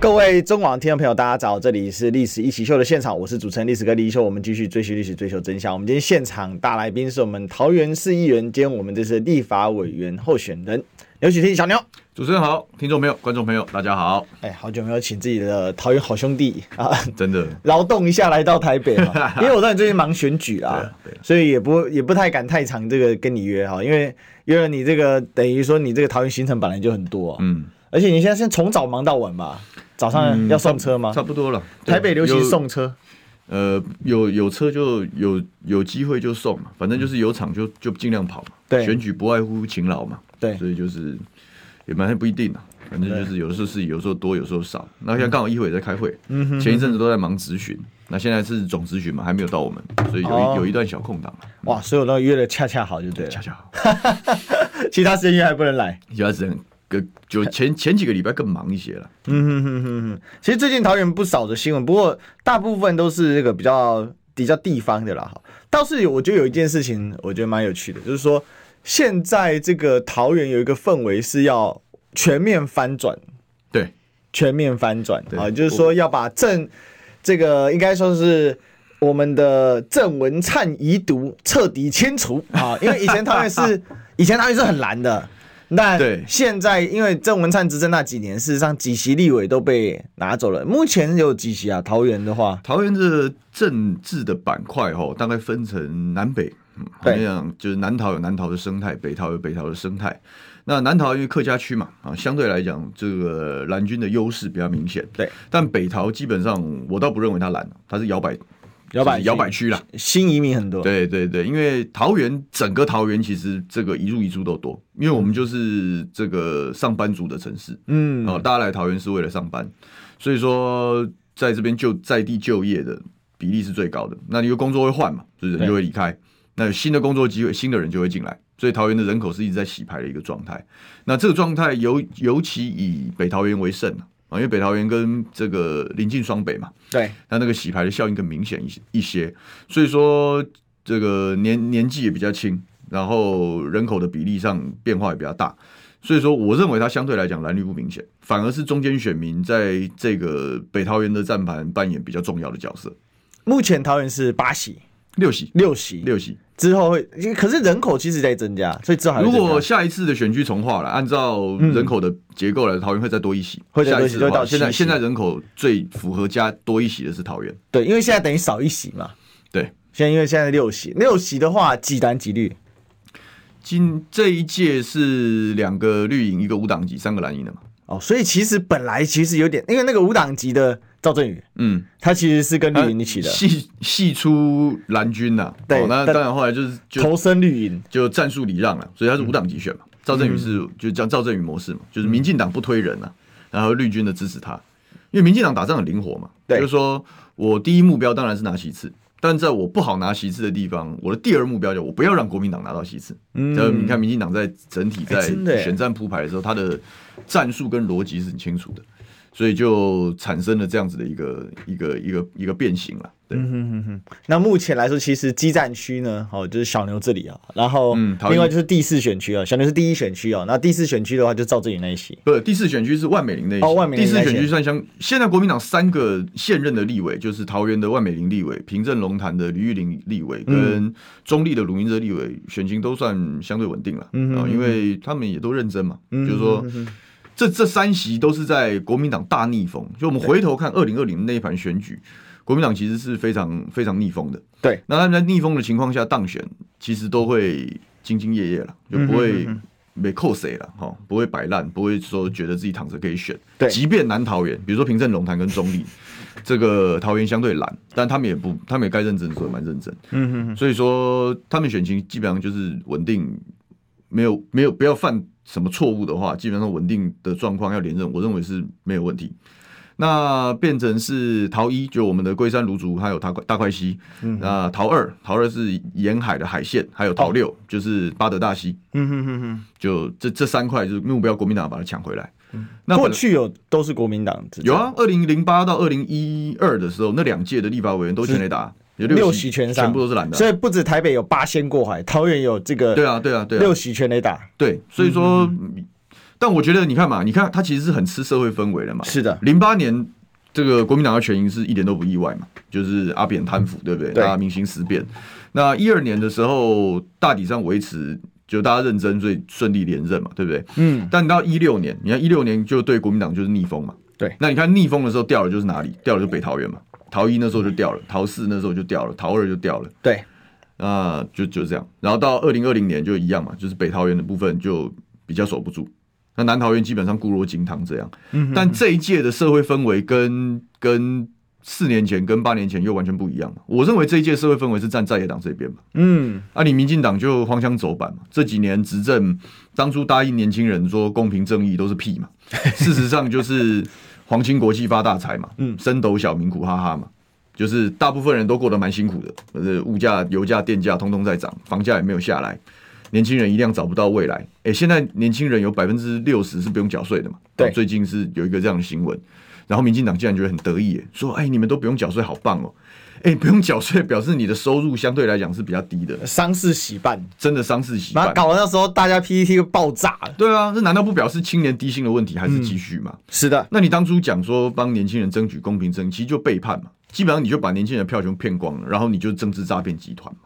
各位中广听众朋友，大家早！这里是历史一起秀的现场，我是主持人历史哥李一修。我们继续追寻历史，追求真相。我们今天现场大来宾是我们桃园市议员兼我们这次立法委员候选人刘许廷小牛。主持人好，听众朋友、观众朋友，大家好。哎，好久没有请自己的桃园好兄弟啊，真的 劳动一下来到台北嘛，因为我知道你最近忙选举啊，所以也不也不太敢太长这个跟你约哈，因为约了你这个等于说你这个桃园行程本来就很多，嗯，而且你现在是从早忙到晚嘛。早上要送车吗？嗯、差不多了。台北流行送车，呃，有有车就有有机会就送嘛，反正就是有场就就尽量跑嘛。对，选举不外乎勤劳嘛。对，所以就是也蛮不一定啊，反正就是有的时候是有时候多，有时候少。那现在刚好议会也在开会，嗯，前一阵子都在忙咨询，那现在是总咨询嘛，还没有到我们，所以有一、哦、有一段小空档。哇，所以我都约的恰恰好就对了，恰恰好。其他时间还不能来，其他时间。个就前前几个礼拜更忙一些了。嗯哼哼哼哼，其实最近桃园不少的新闻，不过大部分都是那个比较比较地方的啦。倒是有，我觉得有一件事情，我觉得蛮有趣的，就是说现在这个桃园有一个氛围是要全面翻转，对，全面翻转啊，就是说要把郑这个应该说是我们的郑文灿遗毒彻底清除啊，因为以前桃园是 以前桃园是很蓝的。那现在，因为郑文灿执政那几年，事实上几席立委都被拿走了。目前有几席啊？桃园的话，桃园的政治的板块哈，大概分成南北，嗯，好像就是南桃有南桃的生态，北桃有北桃的生态。那南桃因为客家区嘛，啊，相对来讲，这个蓝军的优势比较明显。对，但北桃基本上我倒不认为它蓝，它是摇摆。摇摆摇摆区啦，新移民很多。对对对，因为桃园整个桃园其实这个一入一出都多，因为我们就是这个上班族的城市，嗯，哦，大家来桃园是为了上班，所以说在这边就在地就业的比例是最高的。那你有工作会换嘛，就是？人就会离开，那有新的工作机会，新的人就会进来，所以桃园的人口是一直在洗牌的一个状态。那这个状态尤尤其以北桃园为甚啊，因为北桃园跟这个临近双北嘛，对，那那个洗牌的效应更明显一些一些，所以说这个年年纪也比较轻，然后人口的比例上变化也比较大，所以说我认为它相对来讲蓝绿不明显，反而是中间选民在这个北桃园的战盘扮演比较重要的角色。目前桃园是八席。六席，六席，六席之后会，可是人口其实在增加，所以之后还。如果下一次的选区重划了，按照人口的结构来，桃园会再多一席。会再多一席，就到现在，现在人口最符合加多一席的是桃园。对，因为现在等于少一席嘛。对，现在因为现在六席，六席的话几蓝几绿？今这一届是两个绿营，一个无党籍，三个蓝营的嘛。哦，所以其实本来其实有点，因为那个无党籍的。赵振宇，嗯，他其实是跟绿营一起的，系系出蓝军呐、啊，对，那当然后来就是就投身绿营，就战术礼让了，所以他是无党籍选嘛。赵振宇是就叫赵振宇模式嘛，就是民进党不推人啊，然后绿军的支持他，因为民进党打仗很灵活嘛，对，就是说我第一目标当然是拿席次，但在我不好拿席次的地方，我的第二目标就我不要让国民党拿到席次。嗯，你看民进党在整体在选战铺排的时候，他的战术跟逻辑是很清楚的。所以就产生了这样子的一个一个一个一个变形了。对，嗯哼哼哼。那目前来说，其实基站区呢，哦，就是小牛这里啊，然后另外就是第四选区啊，小牛是第一选区啊。那第四选区的话，就赵振宇那一席。不，第四选区是万美玲那一席。哦，万美玲。第四选区算相，现在国民党三个现任的立委，就是桃园的万美玲立委、平镇龙潭的吕玉玲立委，跟中立的鲁明哲立委，选情都算相对稳定了。嗯啊，因为他们也都认真嘛，就是说。这这三席都是在国民党大逆风，就我们回头看二零二零那一盘选举，国民党其实是非常非常逆风的。对，那他们在逆风的情况下当选，其实都会兢兢业业了，就不会没扣谁了哈，不会摆烂，不会说觉得自己躺着可以选。对，即便南桃园，比如说平镇龙潭跟中立，这个桃园相对懒，但他们也不，他们也该认真的时候蛮认真。嗯哼，所以说他们选情基本上就是稳定，没有没有不要犯什么错误的话，基本上稳定的状况要连任，我认为是没有问题。那变成是桃一，就我们的龟山芦竹，还有大块大块溪。嗯，那桃二，桃二是沿海的海线，还有桃六，就是巴德大溪。嗯哼哼哼，就这这三块就是目标，国民党把它抢回来。嗯，那过去有都是国民党有啊，二零零八到二零一二的时候，那两届的立法委员都全雷打，有六席全上，全部都是蓝的。所以不止台北有八仙过海，桃园有这个。对啊，对啊，对啊，六席全垒打。对，所以说。嗯但我觉得，你看嘛，你看他其实是很吃社会氛围的嘛。是的，零八年这个国民党的全赢是一点都不意外嘛，就是阿扁贪腐，对不对？大家民心思变。那一二年的时候，大体上维持就大家认真，所以顺利连任嘛，对不对？嗯。但到一六年，你看一六年就对国民党就是逆风嘛。对。那你看逆风的时候掉的就是哪里？掉的就北桃园嘛。桃一那时候就掉了，桃四那时候就掉了，桃二就掉了。对。啊，就就这样。然后到二零二零年就一样嘛，就是北桃园的部分就比较守不住。那南桃园基本上固若金汤这样，但这一届的社会氛围跟跟四年前跟八年前又完全不一样。我认为这一届社会氛围是站在野党这边嘛，嗯，啊，你民进党就荒腔走板嘛。这几年执政，当初答应年轻人说公平正义都是屁嘛，事实上就是皇亲国戚发大财嘛，嗯，升斗小民苦哈哈嘛，就是大部分人都过得蛮辛苦的，可是物价、油价、电价通通在涨，房价也没有下来。年轻人一样找不到未来。哎、欸，现在年轻人有百分之六十是不用缴税的嘛？对，最近是有一个这样的新闻，然后民进党竟然觉得很得意，说：“哎、欸，你们都不用缴税，好棒哦！”哎、欸，不用缴税，表示你的收入相对来讲是比较低的。丧事喜办，真的丧事喜办。搞完那时候，大家 PPT 就爆炸了。对啊，这难道不表示青年低薪的问题还是继续吗、嗯？是的。那你当初讲说帮年轻人争取公平正义，其实就背叛嘛。基本上你就把年轻人的票全骗光了，然后你就政治诈骗集团嘛。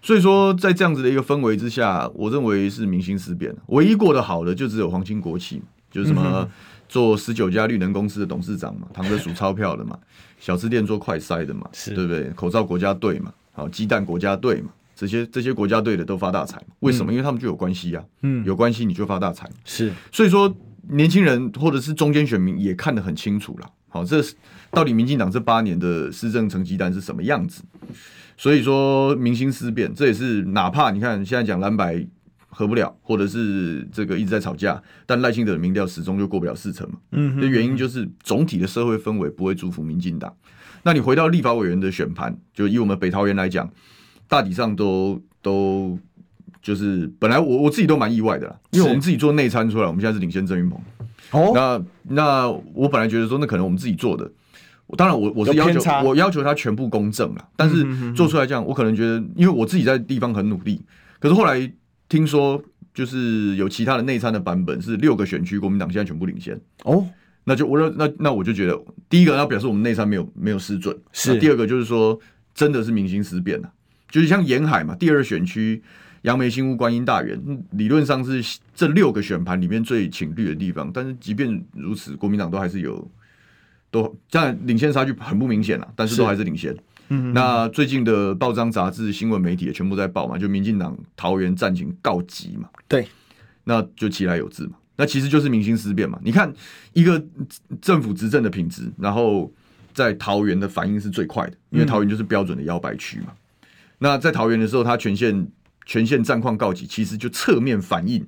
所以说，在这样子的一个氛围之下，我认为是民心思变。唯一过得好的，就只有皇亲国戚，就是什么做十九家绿能公司的董事长嘛，躺着数钞票的嘛，小吃店做快筛的嘛，对不对？口罩国家队嘛，好鸡蛋国家队嘛，这些这些国家队的都发大财。为什么？因为他们就有关系呀。嗯，有关系你就发大财。是，所以说年轻人或者是中间选民也看得很清楚了。好，这到底民进党这八年的施政成绩单是什么样子？所以说民心思变，这也是哪怕你看现在讲蓝白合不了，或者是这个一直在吵架，但赖清德的民调始终就过不了四成嘛。嗯，这原因就是总体的社会氛围不会祝福民进党。那你回到立法委员的选盘，就以我们北桃园来讲，大体上都都就是本来我我自己都蛮意外的啦，因为我们自己做内参出来，我们现在是领先郑云鹏。哦，那那我本来觉得说，那可能我们自己做的。当然我，我我是要求我要求他全部公正了，但是做出来这样，我可能觉得，因为我自己在地方很努力，可是后来听说，就是有其他的内参的版本是六个选区国民党现在全部领先。哦，那就我那那我就觉得，第一个，那表示我们内参没有没有失准，是。第二个就是说，真的是民心思变了，就是像沿海嘛，第二选区杨梅、新屋、观音、大园，理论上是这六个选盘里面最请绿的地方，但是即便如此，国民党都还是有。都这样领先差距很不明显了，但是都还是领先。嗯，那最近的报章杂志、新闻媒体也全部在报嘛，就民进党桃园战情告急嘛。对，那就其来有自嘛。那其实就是民心思变嘛。你看一个政府执政的品质，然后在桃园的反应是最快的，因为桃园就是标准的摇摆区嘛。嗯、那在桃园的时候，他全线全线战况告急，其实就侧面反映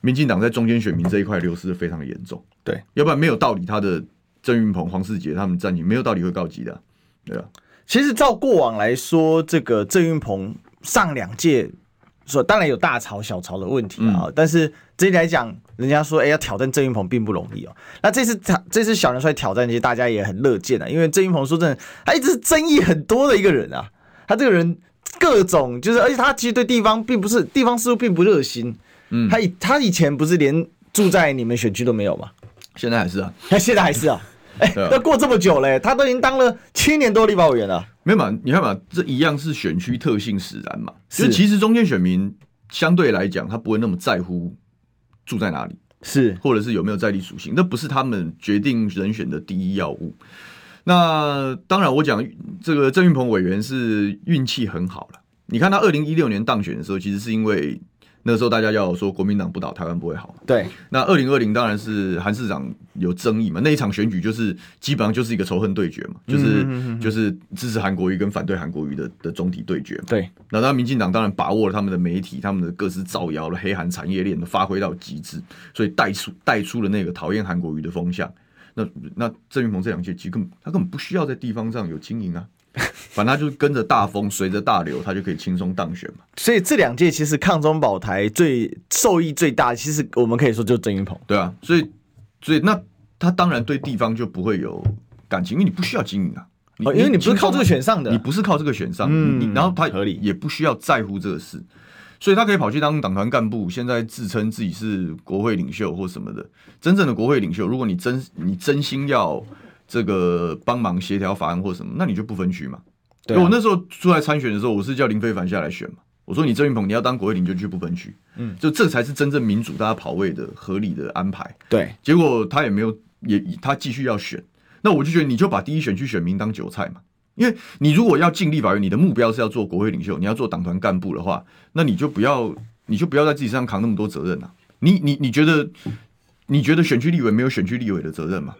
民进党在中间选民这一块流失的非常的严重。对，要不然没有道理他的。郑运鹏、黄世杰他们战情没有道理会告急的，对啊。其实照过往来说，这个郑云鹏上两届说当然有大潮小潮的问题啊，嗯、但是这一来讲，人家说哎、欸、要挑战郑云鹏并不容易哦。那这次他这次小人出来挑战，其实大家也很乐见啊，因为郑云鹏说真的，他一直是争议很多的一个人啊。他这个人各种就是，而且他其实对地方并不是地方似乎并不热心。嗯，他以他以前不是连住在你们选区都没有吗？现在还是啊，他 现在还是啊。哎，都、欸、过这么久嘞，他都已经当了七年多立法委员了。没有嘛？你看嘛，这一样是选区特性使然嘛。是，其实中间选民相对来讲，他不会那么在乎住在哪里，是，或者是有没有在地属性，那不是他们决定人选的第一要务。那当然，我讲这个郑运鹏委员是运气很好了。你看他二零一六年当选的时候，其实是因为。那个时候大家要说国民党不倒台湾不会好。对，那二零二零当然是韩市长有争议嘛，那一场选举就是基本上就是一个仇恨对决嘛，就是就是支持韩国瑜跟反对韩国瑜的的总体对决嘛。对，那当然民进党当然把握了他们的媒体，他们的各自造谣了黑韩产业链的发挥到极致，所以带出带出了那个讨厌韩国瑜的风向。那那郑运鹏这两届其实根本他根本不需要在地方上有经营啊，反正他就是跟着大风，随着大流，他就可以轻松当选嘛。所以这两届其实抗中保台最受益最大，其实我们可以说就是郑云鹏。对啊，所以所以那他当然对地方就不会有感情，因为你不需要经营啊，哦、因为你不是靠这个选上的，你不是靠这个选上，嗯，你然后他合理也不需要在乎这个事。所以他可以跑去当党团干部，现在自称自己是国会领袖或什么的。真正的国会领袖，如果你真你真心要这个帮忙协调法案或什么，那你就不分区嘛。对、啊，我那时候出来参选的时候，我是叫林非凡下来选嘛。我说你郑运鹏你要当国会领袖，去不分区。嗯，就这才是真正民主大家跑位的合理的安排。对，结果他也没有，也他继续要选。那我就觉得你就把第一选区选民当韭菜嘛。因为你如果要进立法院，你的目标是要做国会领袖，你要做党团干部的话，那你就不要，你就不要在自己身上扛那么多责任啊！你你你觉得，你觉得选区立委没有选区立委的责任吗？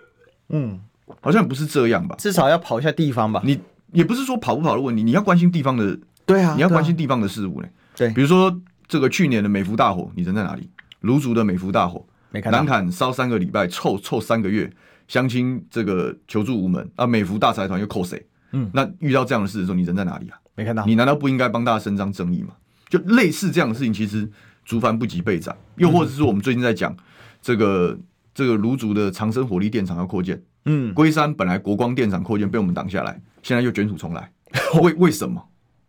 嗯，好像不是这样吧？至少要跑一下地方吧？你也不是说跑不跑的问题，你要关心地方的，对啊，你要关心地方的事物呢。对，比如说这个去年的美孚大火，你人在哪里？卢竹的美孚大火，没看，南坎烧三个礼拜，凑凑三个月，相亲这个求助无门啊！美孚大财团又扣谁？嗯，那遇到这样的事的时候，你人在哪里啊？没看到。你难道不应该帮大家伸张正义吗？就类似这样的事情，其实族繁不及备载。又或者是我们最近在讲这个这个卢竹的长生火力电厂要扩建，嗯，龟山本来国光电厂扩建被我们挡下来，现在又卷土重来，为为什么？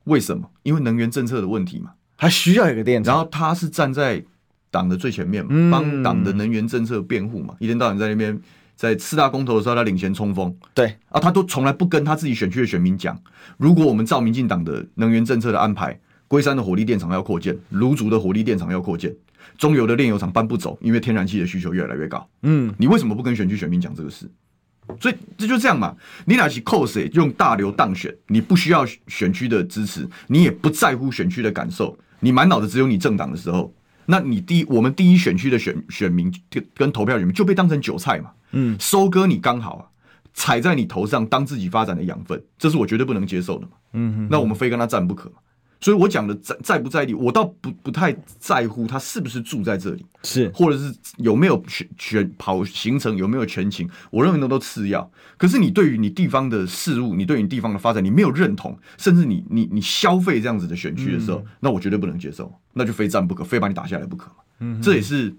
为什么？因为能源政策的问题嘛。他需要一个电厂，然后他是站在党的最前面嘛，帮党的能源政策辩护嘛，一天到晚在那边。在四大公投的时候，他领先冲锋，对啊，他都从来不跟他自己选区的选民讲，如果我们照民进党的能源政策的安排，龟山的火力电厂要扩建，芦竹的火力电厂要扩建，中油的炼油厂搬不走，因为天然气的需求越来越高。嗯，你为什么不跟选区选民讲这个事？所以这就这样嘛，你哪去扣谁用大流当选，你不需要选区的支持，你也不在乎选区的感受，你满脑子只有你政党的时候，那你第一我们第一选区的选选民跟跟投票选民就被当成韭菜嘛。嗯，收割你刚好啊，踩在你头上当自己发展的养分，这是我绝对不能接受的嘛。嗯哼，那我们非跟他战不可嘛。所以我讲的在在不在地，我倒不不太在乎他是不是住在这里，是或者是有没有全全跑行程，有没有全勤，我认为那都次要。可是你对于你地方的事物，你对于你地方的发展，你没有认同，甚至你你你消费这样子的选区的时候，嗯，那我绝对不能接受，那就非战不可，非把你打下来不可嘛。嗯，这也是。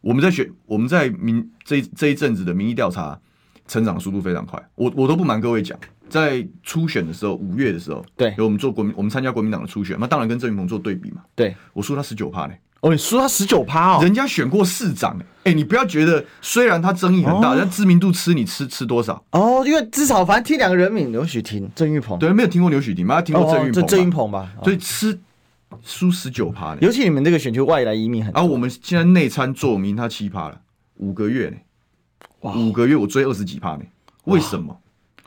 我们在选，我们在民这这一阵子的民意调查，成长的速度非常快。我我都不瞒各位讲，在初选的时候，五月的时候，对，有我们做国民，我们参加国民党的初选，那当然跟郑云鹏做对比嘛。对，我输他十九趴呢。哦，你输他十九趴哦，人家选过市长哎，哎，你不要觉得，虽然他争议很大，但知名度吃你吃吃多少？哦，因为至少反正听两个人名，刘许婷、郑玉鹏。对，没有听过刘许廷吗？听过郑玉鹏？这郑运鹏吧？所以吃。输十九趴，尤其你们这个选区外来移民很多，啊，我们现在内参做民他七趴了，五个月呢，哇，五个月我追二十几趴呢，为什么？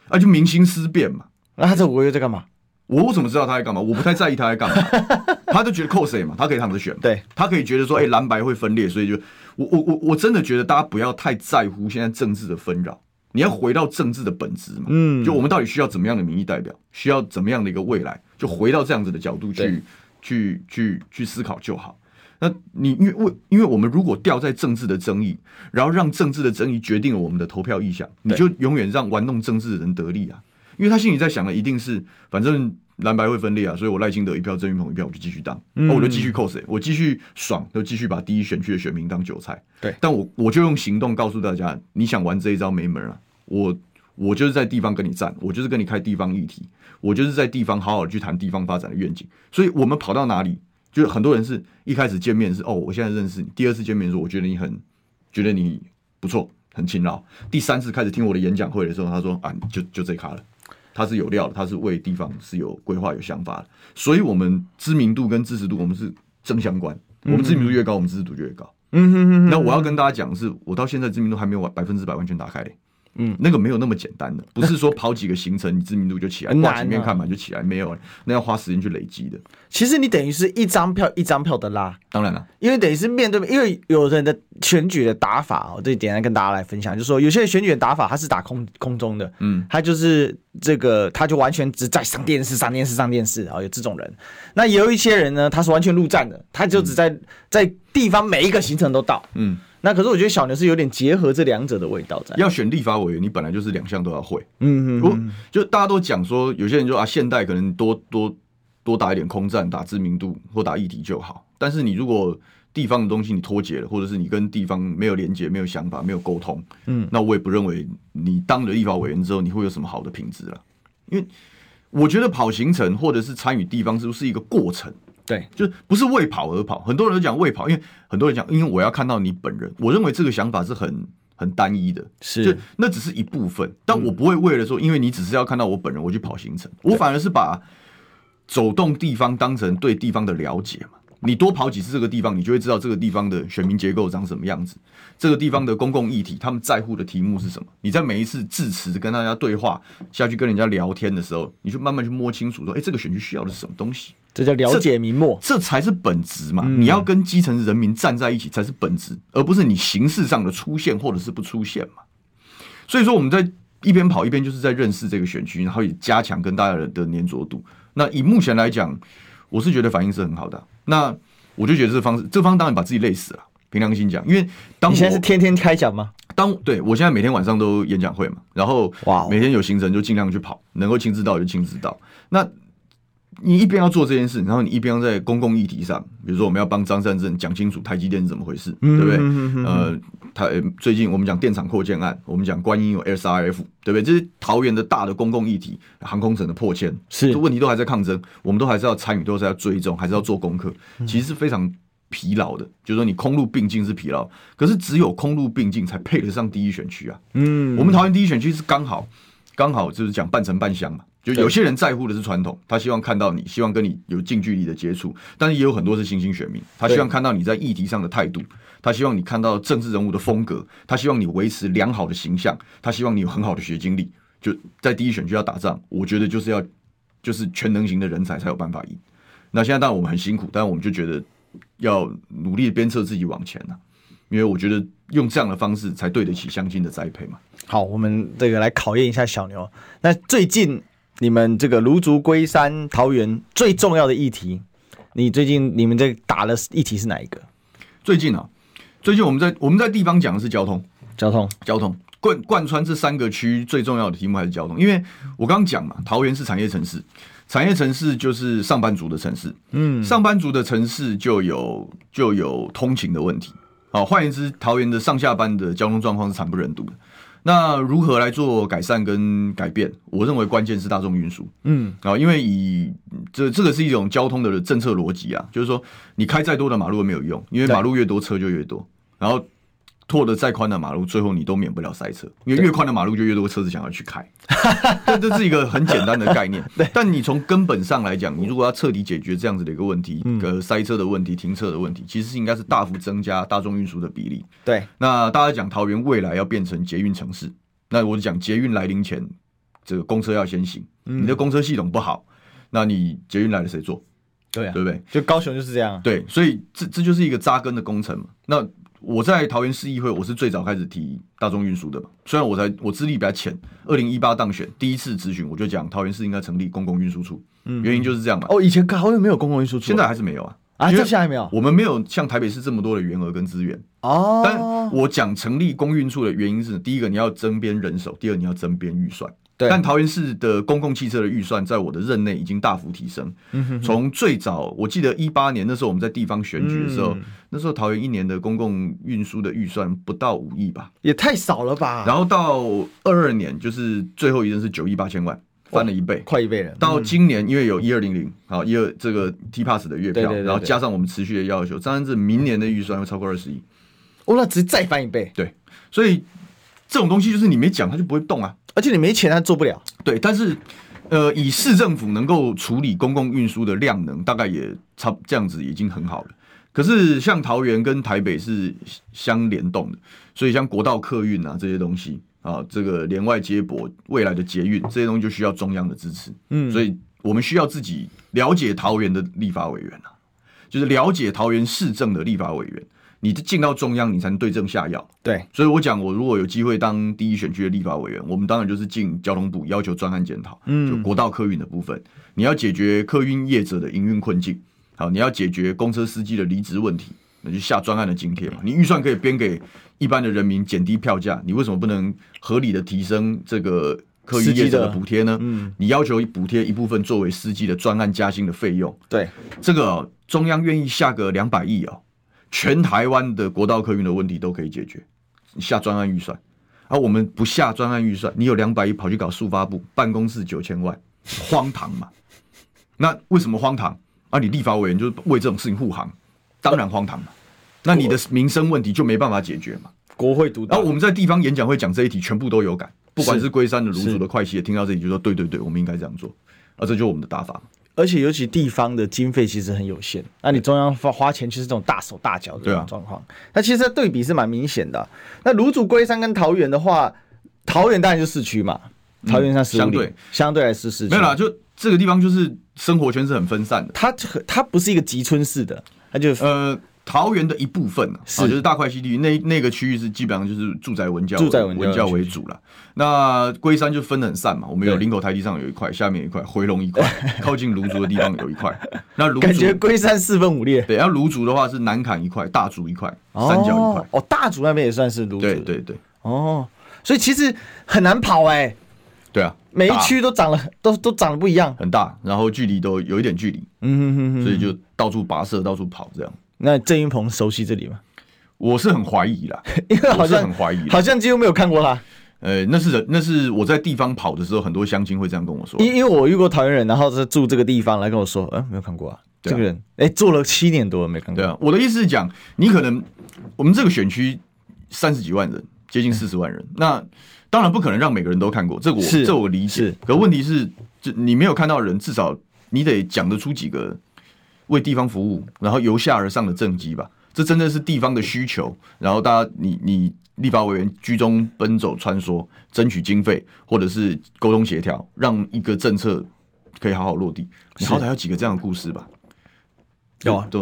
啊，就民心思变嘛。那、啊、他这五个月在干嘛？我我怎么知道他在干嘛？我不太在意他在干嘛，他就觉得扣谁嘛，他可以躺着选，对，他可以觉得说，哎、欸，蓝白会分裂，所以就我我我我真的觉得大家不要太在乎现在政治的纷扰，你要回到政治的本质嘛，嗯，就我们到底需要怎么样的民意代表，需要怎么样的一个未来，就回到这样子的角度去。去去去思考就好。那你因为为因为我们如果掉在政治的争议，然后让政治的争议决定了我们的投票意向，你就永远让玩弄政治的人得利啊！因为他心里在想的一定是，反正蓝白会分裂啊，所以我赖清德一票，郑云鹏一票，我就继续当，嗯、我就继续扣谁，我继续爽，就继续把第一选区的选民当韭菜。对，但我我就用行动告诉大家，你想玩这一招没门啊！我我就是在地方跟你战，我就是跟你开地方议题。我就是在地方好好去谈地方发展的愿景，所以我们跑到哪里，就是很多人是一开始见面是哦，我现在认识你，第二次见面的时候，我觉得你很，觉得你不错，很勤劳。第三次开始听我的演讲会的时候，他说啊，就就这咖了，他是有料的，他是为地方是有规划、有想法的。所以，我们知名度跟支持度，我们是正相关。我们知名度越高，我们支持度就越高。嗯哼哼。那我要跟大家讲的是，我到现在知名度还没有百分之百完全打开。嗯，那个没有那么简单的，不是说跑几个行程，你知名度就起来，挂几面看板就起来，没有，那要花时间去累积的。其实你等于是一张票一张票的拉，当然了，因为等于是面对面，因为有人的选举的打法哦，这点来跟大家来分享，就是说有些人选举的打法他是打空空中的，嗯，他就是这个他就完全只在上电视上电视上电视啊，有这种人。那也有一些人呢，他是完全陆战的，他就只在在地方每一个行程都到，嗯。那可是我觉得小牛是有点结合这两者的味道在。要选立法委员，你本来就是两项都要会。嗯嗯。如果就大家都讲说，有些人就说啊，现代可能多多多打一点空战，打知名度或打议题就好。但是你如果地方的东西你脱节了，或者是你跟地方没有连接、没有想法、没有沟通，嗯，那我也不认为你当了立法委员之后你会有什么好的品质了。因为我觉得跑行程或者是参与地方，是不是一个过程？对，就不是为跑而跑。很多人都讲为跑，因为很多人讲，因为我要看到你本人。我认为这个想法是很很单一的，是就那只是一部分。但我不会为了说，因为你只是要看到我本人，我去跑行程。我反而是把走动地方当成对地方的了解嘛。你多跑几次这个地方，你就会知道这个地方的选民结构长什么样子，这个地方的公共议题他们在乎的题目是什么。你在每一次致辞跟大家对话下去跟人家聊天的时候，你就慢慢去摸清楚说，哎，这个选区需要的是什么东西？这叫了解民末，这才是本质嘛。你要跟基层人民站在一起才是本质，而不是你形式上的出现或者是不出现嘛。所以说我们在一边跑一边就是在认识这个选区，然后也加强跟大家的粘着度。那以目前来讲，我是觉得反应是很好的。那我就觉得这个方式，这方当然把自己累死了。凭良心讲，因为当你现在是天天开讲吗？当对我现在每天晚上都演讲会嘛，然后哇，每天有行程就尽量去跑，能够亲自到就亲自到。那你一边要做这件事，然后你一边要在公共议题上，比如说我们要帮张善政讲清楚台积电是怎么回事，对不对？呃，台最近我们讲电厂扩建案，我们讲观音有 SRF，对不对？这是桃园的大的公共议题，航空城的破迁，是问题都还在抗争，我们都还是要参与，都是要追踪，还是要做功课，其实是非常疲劳的。就是说你空路并进是疲劳，可是只有空路并进才配得上第一选区啊。嗯，我们桃园第一选区是刚好刚好就是讲半城半乡嘛。就有些人在乎的是传统，他希望看到你，希望跟你有近距离的接触，但是也有很多是新兴选民，他希望看到你在议题上的态度，他希望你看到政治人物的风格，他希望你维持良好的形象，他希望你有很好的学经历。就在第一选区要打仗，我觉得就是要就是全能型的人才才有办法赢。那现在当然我们很辛苦，但我们就觉得要努力鞭策自己往前，因为我觉得用这样的方式才对得起乡亲的栽培嘛。好，我们这个来考验一下小牛。那最近。你们这个芦竹龟山桃园最重要的议题，你最近你们这打的议题是哪一个？最近啊，最近我们在我们在地方讲的是交通，交通，交通。贯贯穿这三个区最重要的题目还是交通，因为我刚刚讲嘛，桃园是产业城市，产业城市就是上班族的城市，嗯，上班族的城市就有就有通勤的问题，好，换言之，桃园的上下班的交通状况是惨不忍睹的。那如何来做改善跟改变？我认为关键是大众运输。嗯，啊，因为以这这个是一种交通的政策逻辑啊，就是说你开再多的马路都没有用，因为马路越多车就越多，然后。拓的再宽的马路，最后你都免不了塞车，因为越宽的马路就越多车子想要去开。这这是一个很简单的概念。但你从根本上来讲，你如果要彻底解决这样子的一个问题，呃，塞车的问题、停车的问题，其实是应该是大幅增加大众运输的比例。对，那大家讲桃园未来要变成捷运城市，那我讲捷运来临前，这个公车要先行。你的公车系统不好，那你捷运来了谁做？对啊，对不对？就高雄就是这样。对，所以这这就是一个扎根的工程嘛。那我在桃园市议会，我是最早开始提大众运输的嘛。虽然我才我资历比较浅，二零一八当选第一次咨询，我就讲桃园市应该成立公共运输处。嗯，原因就是这样嘛。哦，以前桃园没有公共运输处，现在还是没有啊。啊，这现在还没有。我们没有像台北市这么多的员额跟资源。哦。但我讲成立公运处的原因是，第一个你要增编人手，第二你要增编预算。对，但桃园市的公共汽车的预算，在我的任内已经大幅提升。从最早，我记得一八年那时候我们在地方选举的时候，嗯、那时候桃园一年的公共运输的预算不到五亿吧，也太少了吧。然后到二二年，就是最后一任是九亿八千万，翻了一倍，快一倍了。到今年，因为有一二零零，好一二这个 T Pass 的月票，然后加上我们持续的要求，张三志明年的预算会超过二十亿。哦，那直接再翻一倍。对，所以这种东西就是你没讲，它就不会动啊。而且你没钱，他做不了。对，但是，呃，以市政府能够处理公共运输的量能，大概也差这样子已经很好了。可是像桃园跟台北是相联动的，所以像国道客运啊这些东西啊，这个连外接驳、未来的捷运这些东西就需要中央的支持。嗯，所以我们需要自己了解桃园的立法委员啊，就是了解桃园市政的立法委员。你进到中央，你才能对症下药。对，所以我讲，我如果有机会当第一选区的立法委员，我们当然就是进交通部要求专案检讨，嗯，就国道客运的部分，你要解决客运业者的营运困境，好，你要解决公车司机的离职问题，那就下专案的津贴嘛。你预算可以编给一般的人民，减低票价，你为什么不能合理的提升这个客运业者的补贴呢？嗯，你要求补贴一部分作为司机的专案加薪的费用。对，这个、哦、中央愿意下个两百亿哦，全台湾的国道客运的问题都可以解决。下专案预算，而、啊、我们不下专案预算，你有两百亿跑去搞速发部办公室九千万，荒唐嘛？那为什么荒唐？啊，你立法委员就是为这种事情护航，当然荒唐嘛。那你的民生问题就没办法解决嘛？国会独大。然后我们在地方演讲会讲这一题，全部都有感，不管是龟山的、芦竹的、会稽也听到这里就说：对对对，我们应该这样做。啊，这就是我们的打法。而且尤其地方的经费其实很有限，那你中央花花钱其实这种大手大脚的这种状况，啊、那其实对比是蛮明显的。那芦竹、龟山跟桃园的话，桃园当然就市区嘛，桃园像相对相对来是市区，没有啦，就这个地方就是生活圈是很分散的，它它不是一个集村式的，它就呃。桃园的一部分是、啊、就是大块溪地那那个区域是基本上就是住宅文教，住宅文教为主了。那龟山就分得很散嘛，我们有林口台地上有一块，下面一块，回龙一块，靠近芦竹的地方有一块。那芦感觉龟山四分五裂。对，然后芦竹的话是南崁一块，大竹一块，三角一块。哦，大竹那边也算是芦竹。对对对。哦，所以其实很难跑哎、欸。对啊，每一区都长了，都都长得不一样，很大，然后距离都有一点距离。嗯哼哼哼。所以就到处跋涉，到处跑这样。那郑云鹏熟悉这里吗？我是很怀疑啦，因为好像很怀疑，好像几乎没有看过他。呃，那是那是我在地方跑的时候，很多乡亲会这样跟我说。因因为我遇过桃园人，然后是住这个地方来跟我说，嗯、呃，没有看过啊，啊这个人，哎、欸，做了七年多了没看过。对啊，我的意思是讲，你可能我们这个选区三十几万人，接近四十万人，嗯、那当然不可能让每个人都看过，这个我这我理解。可问题是，就你没有看到人，至少你得讲得出几个。为地方服务，然后由下而上的政绩吧，这真的是地方的需求。然后大家，你你立法委员居中奔走穿梭，争取经费，或者是沟通协调，让一个政策可以好好落地。你好歹有几个这样的故事吧？有啊，都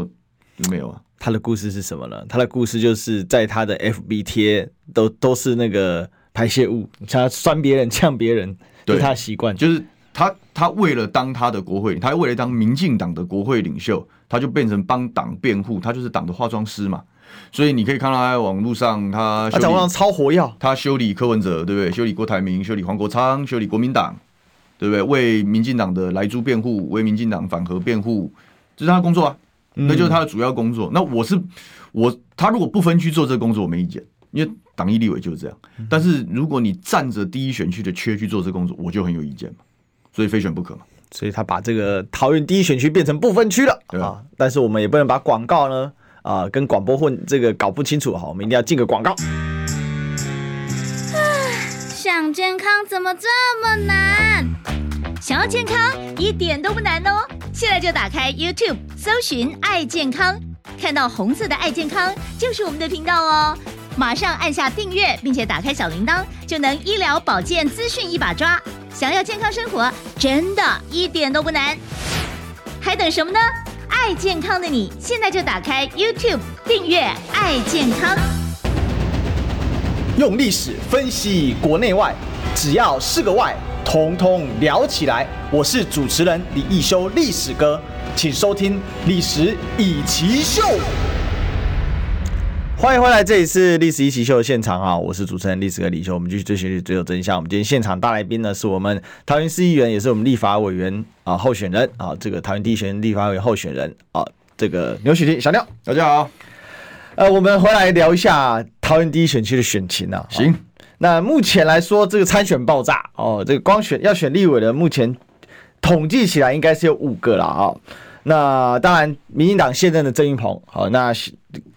有没有啊？他的故事是什么呢？他的故事就是在他的 FB 贴都都是那个排泄物，他酸别人、呛别人，对他的习惯就是。他他为了当他的国会，他为了当民进党的国会领袖，他就变成帮党辩护，他就是党的化妆师嘛。所以你可以看到他在网络上，他他在网上超活跃，他修理柯文哲，对不对？修理郭台铭，修理黄国昌，修理国民党，对不对？为民进党的来猪辩护，为民进党反核辩护，这是他的工作啊，那就是他的主要工作。嗯、那我是我，他如果不分区做这个工作，我没意见，因为党意立委就是这样。但是如果你占着第一选区的缺去做这个工作，我就很有意见嘛。所以非选不可嘛，所以他把这个桃园第一选区变成不分区了啊，啊！但是我们也不能把广告呢啊跟广播混这个搞不清楚哈，我们一定要进个广告。想健康怎么这么难？想要健康一点都不难哦！现在就打开 YouTube 搜寻“爱健康”，看到红色的“爱健康”就是我们的频道哦。马上按下订阅，并且打开小铃铛，就能医疗保健资讯一把抓。想要健康生活，真的一点都不难，还等什么呢？爱健康的你，现在就打开 YouTube 订阅“爱健康”，用历史分析国内外，只要是个“外”，统统聊起来。我是主持人李易修，历史哥，请收听《历史以奇秀》。欢迎回来，这里是历史一起秀的现场啊！我是主持人历史哥李修，我们继续追寻最有真相。我们今天现场大来宾呢，是我们桃园市议员，也是我们立法委员啊候选人啊，这个桃园第一选立法委员候选人啊，这个牛许婷小廖，大家好。呃，我们回来聊一下桃园第一选区的选情啊。行，那目前来说，这个参选爆炸哦，这个光选要选立委的，目前统计起来应该是有五个了啊。那当然，民进党现任的郑运鹏，好，那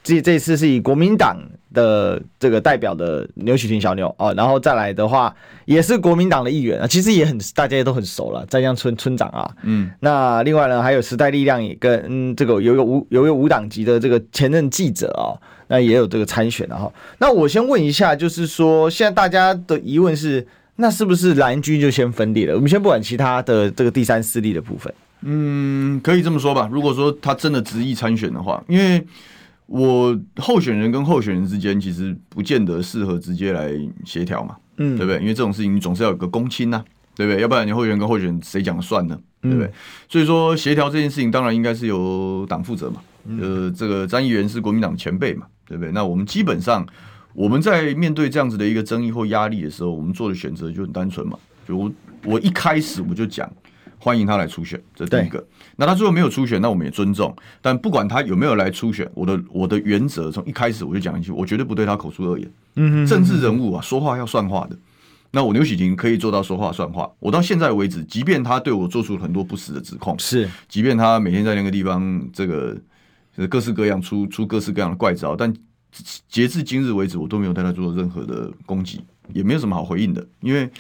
这这次是以国民党的这个代表的牛煦庭小牛哦，然后再来的话，也是国民党的议员啊，其实也很大家也都很熟了，在江村村长啊，嗯，那另外呢，还有时代力量也跟、嗯、这个有一个无有一个无党籍的这个前任记者啊，那也有这个参选的哈。那我先问一下，就是说现在大家的疑问是，那是不是蓝军就先分裂了？我们先不管其他的这个第三势力的部分。嗯，可以这么说吧。如果说他真的执意参选的话，因为我候选人跟候选人之间其实不见得适合直接来协调嘛，嗯，对不对？因为这种事情你总是要有个公亲呐，对不对？要不然你候选人跟候选人谁讲了算呢？对不对？所以说协调这件事情当然应该是由党负责嘛。呃，这个张议员是国民党前辈嘛，对不对？那我们基本上我们在面对这样子的一个争议或压力的时候，我们做的选择就很单纯嘛，就我我一开始我就讲。欢迎他来初选，这是第一个。那他最后没有初选，那我们也尊重。但不管他有没有来初选，我的我的原则从一开始我就讲一句，我绝对不对他口出恶言。嗯哼，政治人物啊，说话要算话的。那我牛煦庭可以做到说话算话。我到现在为止，即便他对我做出很多不实的指控，是，即便他每天在那个地方这个各式各样出出各式各样的怪招，但截至今日为止，我都没有对他做任何的攻击，也没有什么好回应的，因为。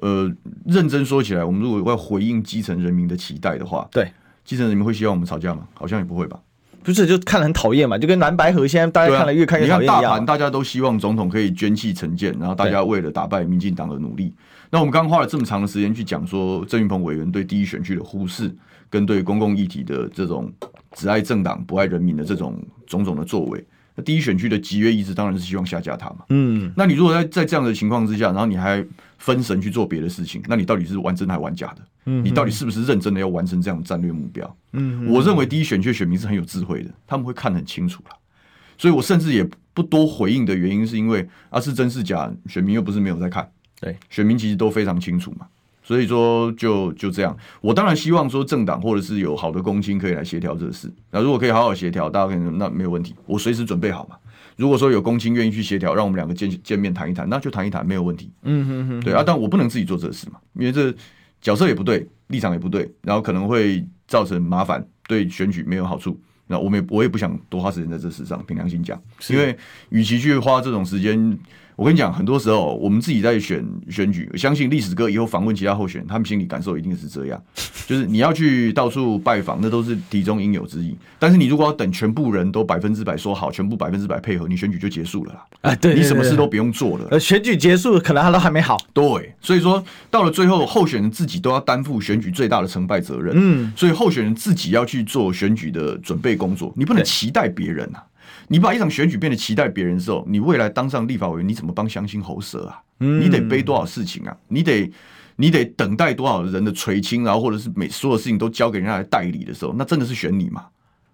呃，认真说起来，我们如果要回应基层人民的期待的话，对，基层人民会希望我们吵架吗？好像也不会吧。不是，就看了很讨厌嘛，就跟蓝白河现在大家看了越看越讨厌一样。大盘，大家都希望总统可以捐弃成见，然后大家为了打败民进党而努力。那我们刚刚花了这么长的时间去讲说郑云鹏委员对第一选区的忽视，跟对公共议题的这种只爱政党不爱人民的这种种种的作为。那第一选区的集约意志当然是希望下架他嘛。嗯，那你如果在在这样的情况之下，然后你还分神去做别的事情，那你到底是玩真还玩假的？嗯，你到底是不是认真的要完成这样的战略目标？嗯，我认为第一选区选民是很有智慧的，他们会看得很清楚了。所以我甚至也不多回应的原因，是因为啊是真是假，选民又不是没有在看。对，选民其实都非常清楚嘛。所以说就就这样，我当然希望说政党或者是有好的公亲可以来协调这个事。那如果可以好好协调，大家可以那没有问题，我随时准备好嘛。如果说有公亲愿意去协调，让我们两个见见面谈一谈，那就谈一谈，没有问题。嗯哼哼，对啊，但我不能自己做这个事嘛，因为这角色也不对，立场也不对，然后可能会造成麻烦，对选举没有好处。那我们也我也不想多花时间在这事上，凭良心讲，因为与其去花这种时间。我跟你讲，很多时候我们自己在选选举，我相信历史哥以后访问其他候选人，他们心里感受一定是这样，就是你要去到处拜访，那都是题中应有之义。但是你如果要等全部人都百分之百说好，全部百分之百配合，你选举就结束了啦。啊，对，你什么事都不用做了。呃，选举结束可能他都还没好。对，所以说到了最后，候选人自己都要担负选举最大的成败责任。嗯，所以候选人自己要去做选举的准备工作，你不能期待别人啊。你把一场选举变得期待别人的时候，你未来当上立法委员，你怎么帮乡亲喉舌啊？你得背多少事情啊？你得你得等待多少人的垂青，然后或者是每所有事情都交给人家来代理的时候，那真的是选你吗？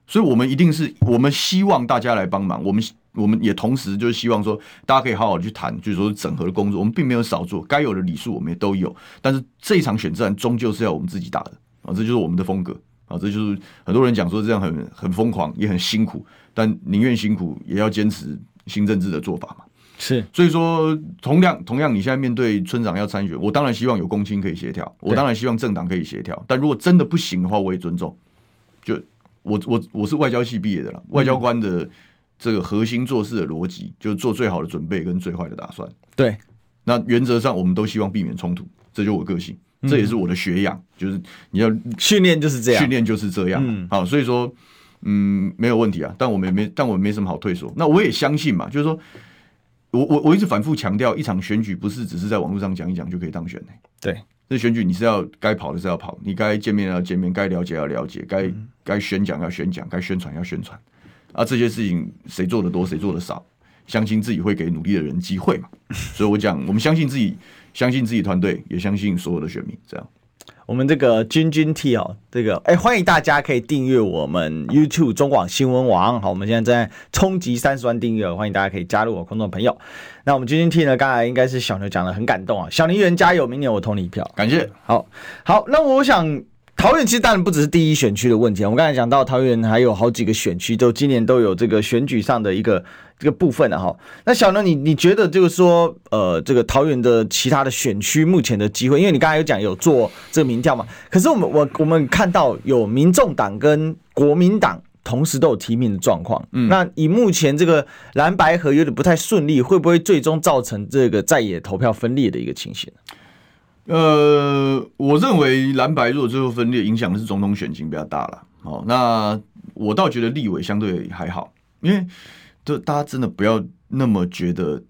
所以，我们一定是我们希望大家来帮忙，我们我们也同时就是希望说，大家可以好好去谈，就是说整合的工作，我们并没有少做，该有的礼数我们也都有，但是这一场选战终究是要我们自己打的啊，这就是我们的风格。啊，这就是很多人讲说这样很很疯狂，也很辛苦，但宁愿辛苦也要坚持新政治的做法嘛。是，所以说同样同样，你现在面对村长要参选，我当然希望有公亲可以协调，我当然希望政党可以协调，但如果真的不行的话，我也尊重。就我我我是外交系毕业的了，外交官的这个核心做事的逻辑，就是做最好的准备跟最坏的打算。对，那原则上我们都希望避免冲突，这就是我个性。这也是我的学养，就是你要训练就是这样，训练就是这样。嗯，好，所以说，嗯，没有问题啊。但我们没，但我没什么好退缩。那我也相信嘛，就是说，我我我一直反复强调，一场选举不是只是在网络上讲一讲就可以当选的。对，这选举你是要该跑的是要跑，你该见面要见面，该了解要了解，该该宣讲要宣讲，该宣传要宣传。啊，这些事情谁做的多，谁做的少，相信自己会给努力的人机会嘛。所以我讲，我们相信自己。相信自己团队，也相信所有的选民。这样，我们这个君君 T 哦，这个哎，欢迎大家可以订阅我们 YouTube 中广新闻网。好，我们现在在冲击三十万订阅，欢迎大家可以加入我空中朋友。那我们君君 T 呢？刚才应该是小牛讲的很感动啊，小林园加油，明年我投你一票，感谢。好，好，那我想。桃园其实当然不只是第一选区的问题，我们刚才讲到桃园还有好几个选区，都今年都有这个选举上的一个这个部分的哈。那小牛，你你觉得就是说，呃，这个桃园的其他的选区目前的机会，因为你刚才有讲有做这个民调嘛，可是我们我我们看到有民众党跟国民党同时都有提名的状况，嗯，那以目前这个蓝白合有点不太顺利，会不会最终造成这个在野投票分裂的一个情形？呃，我认为蓝白如果最后分裂，影响的是总统选情比较大了。好，那我倒觉得立委相对还好，因为就大家真的不要那么觉得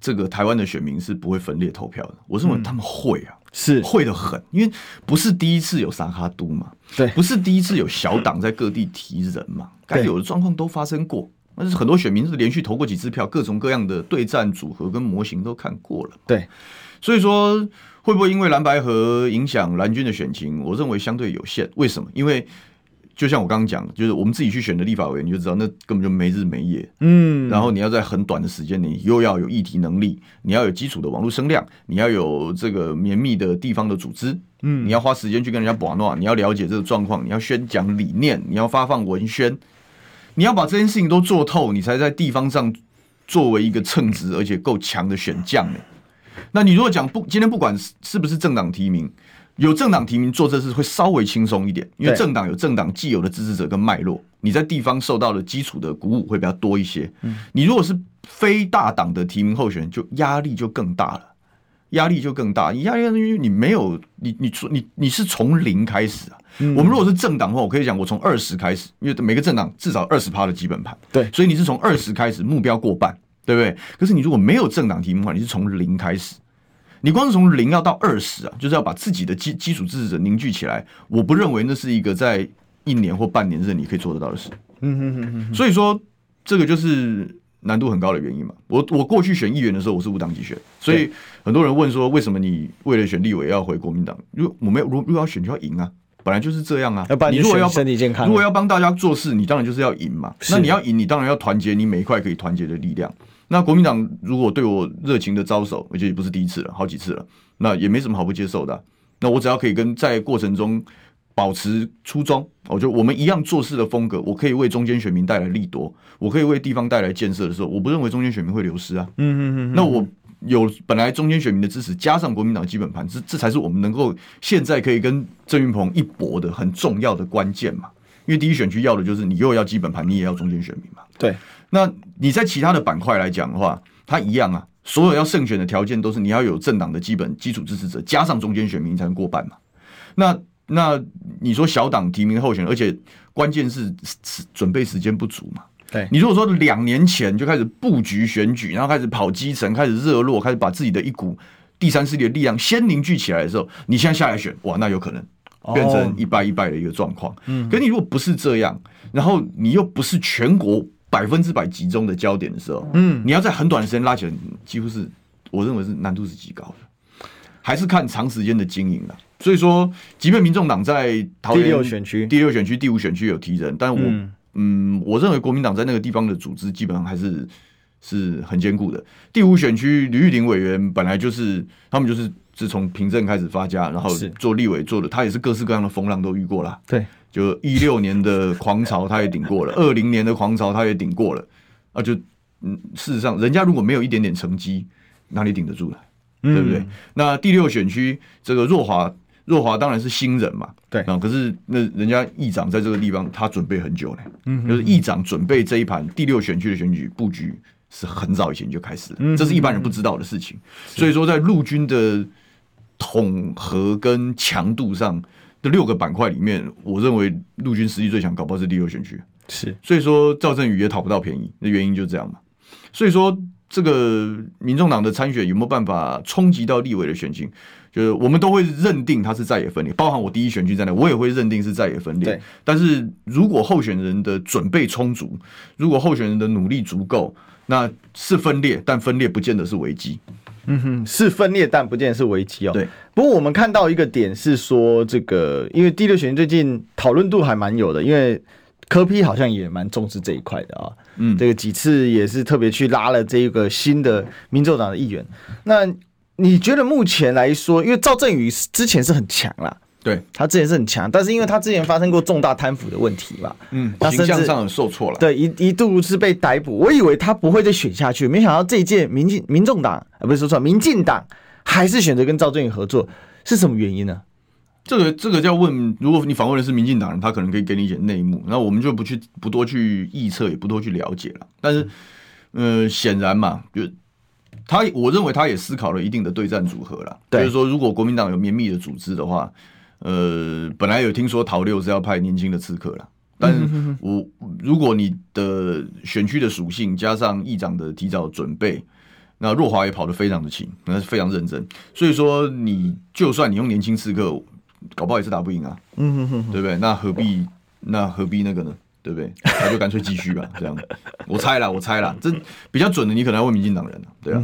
这个台湾的选民是不会分裂投票的。我认为他们会啊，是会的很，因为不是第一次有撒哈都嘛，对，不是第一次有小党在各地提人嘛，该有的状况都发生过。但是很多选民是连续投过几次票，各种各样的对战组合跟模型都看过了，对，所以说。会不会因为蓝白河影响蓝军的选情？我认为相对有限。为什么？因为就像我刚刚讲，就是我们自己去选的立法委员，你就知道那根本就没日没夜。嗯，然后你要在很短的时间内，又要有议题能力，你要有基础的网络声量，你要有这个绵密的地方的组织。嗯，你要花时间去跟人家把闹，你要了解这个状况，你要宣讲理念，你要发放文宣，你要把这件事情都做透，你才在地方上作为一个称职而且够强的选将呢。那你如果讲不，今天不管是不是政党提名。有政党提名做这事会稍微轻松一点，因为政党有政党既有的支持者跟脉络，你在地方受到的基础的鼓舞会比较多一些。嗯你如果是非大党的提名候选人，就压力就更大了，压力就更大。你压力因为你没有你你你你是从零开始啊。我们如果是政党的话，我可以讲我从二十开始，因为每个政党至少二十趴的基本盘，对，所以你是从二十开始，目标过半，对不对？可是你如果没有政党提名的话，你是从零开始。你光是从零要到二十啊，就是要把自己的基基础支持者凝聚起来。我不认为那是一个在一年或半年之内你可以做得到的事。嗯哼哼哼。所以说，这个就是难度很高的原因嘛。我我过去选议员的时候，我是无党籍选，所以很多人问说，为什么你为了选立委要回国民党？如果我没有，如如果要选就要赢啊，本来就是这样啊。你如果要身体健康，如果要帮大家做事，你当然就是要赢嘛。那你要赢，你当然要团结你每一块可以团结的力量。那国民党如果对我热情的招手，而且也不是第一次了，好几次了，那也没什么好不接受的啊。那我只要可以跟在过程中保持初衷，我觉得我们一样做事的风格，我可以为中间选民带来利多，我可以为地方带来建设的时候，我不认为中间选民会流失啊。嗯嗯嗯。那我有本来中间选民的支持，加上国民党基本盘，这这才是我们能够现在可以跟郑云鹏一搏的很重要的关键嘛。因为第一选区要的就是你又要基本盘，你也要中间选民嘛。对。那你在其他的板块来讲的话，它一样啊。所有要胜选的条件都是你要有政党的基本基础支持者，加上中间选民才能过半嘛。那那你说小党提名候选人，而且关键是准备时间不足嘛。对，你如果说两年前就开始布局选举，然后开始跑基层，开始热络，开始把自己的一股第三势力的力量先凝聚起来的时候，你现在下来选，哇，那有可能变成一败一败的一个状况。嗯，可你如果不是这样，然后你又不是全国。百分之百集中的焦点的时候，嗯，你要在很短的时间拉起来，几乎是我认为是难度是极高的，还是看长时间的经营了。所以说，即便民众党在桃园第六选区、第六选区、第五选区有提人，但我嗯，嗯，我认为国民党在那个地方的组织基本上还是是很坚固的。第五选区吕玉玲委员本来就是他们就是自从平镇开始发家，然后做立委做的，他也是各式各样的风浪都遇过了，对。就一六年的狂潮，他也顶过了；二零年的狂潮，他也顶过了。啊，就嗯，事实上，人家如果没有一点点成绩，哪里顶得住呢？对不对？嗯、那第六选区这个若华，若华当然是新人嘛，对啊。可是那人家议长在这个地方，他准备很久了。嗯，就是议长准备这一盘第六选区的选举布局是很早以前就开始了，这是一般人不知道的事情。所以说，在陆军的统合跟强度上。这六个板块里面，我认为陆军实力最强，搞不好是第六选区。是，所以说赵振宇也讨不到便宜，那原因就这样嘛。所以说，这个民众党的参选有没有办法冲击到立委的选情？就是我们都会认定他是在野分裂，包含我第一选区在内，我也会认定是在野分裂。但是如果候选人的准备充足，如果候选人的努力足够，那是分裂，但分裂不见得是危机。嗯哼，是分裂，但不见得是危机哦。对，不过我们看到一个点是说，这个因为第六选区最近讨论度还蛮有的，因为柯批好像也蛮重视这一块的啊。嗯，这个几次也是特别去拉了这一个新的民主党的议员。那你觉得目前来说，因为赵振宇之前是很强啦。对，他之前是很强，但是因为他之前发生过重大贪腐的问题嘛，嗯，他形象上很受挫了。对，一一度是被逮捕，我以为他不会再选下去，没想到这一届民进民众党啊，不是说错，民进党还是选择跟赵正宇合作，是什么原因呢？这个这个就要问，如果你访问的是民进党人，他可能可以给你一点内幕，那我们就不去不多去臆测，也不多去了解了。但是，呃，显然嘛，就他我认为他也思考了一定的对战组合了，就是说，如果国民党有绵密的组织的话。呃，本来有听说桃六是要派年轻的刺客了，但是我如果你的选区的属性加上议长的提早准备，那若华也跑得非常的勤，那是非常认真，所以说你就算你用年轻刺客，搞不好也是打不赢啊，嗯哼哼，对不对？那何必那何必那个呢？对不对？那就干脆继续吧，这样。我猜啦，我猜啦，这比较准的，你可能要问民进党人了，对啊。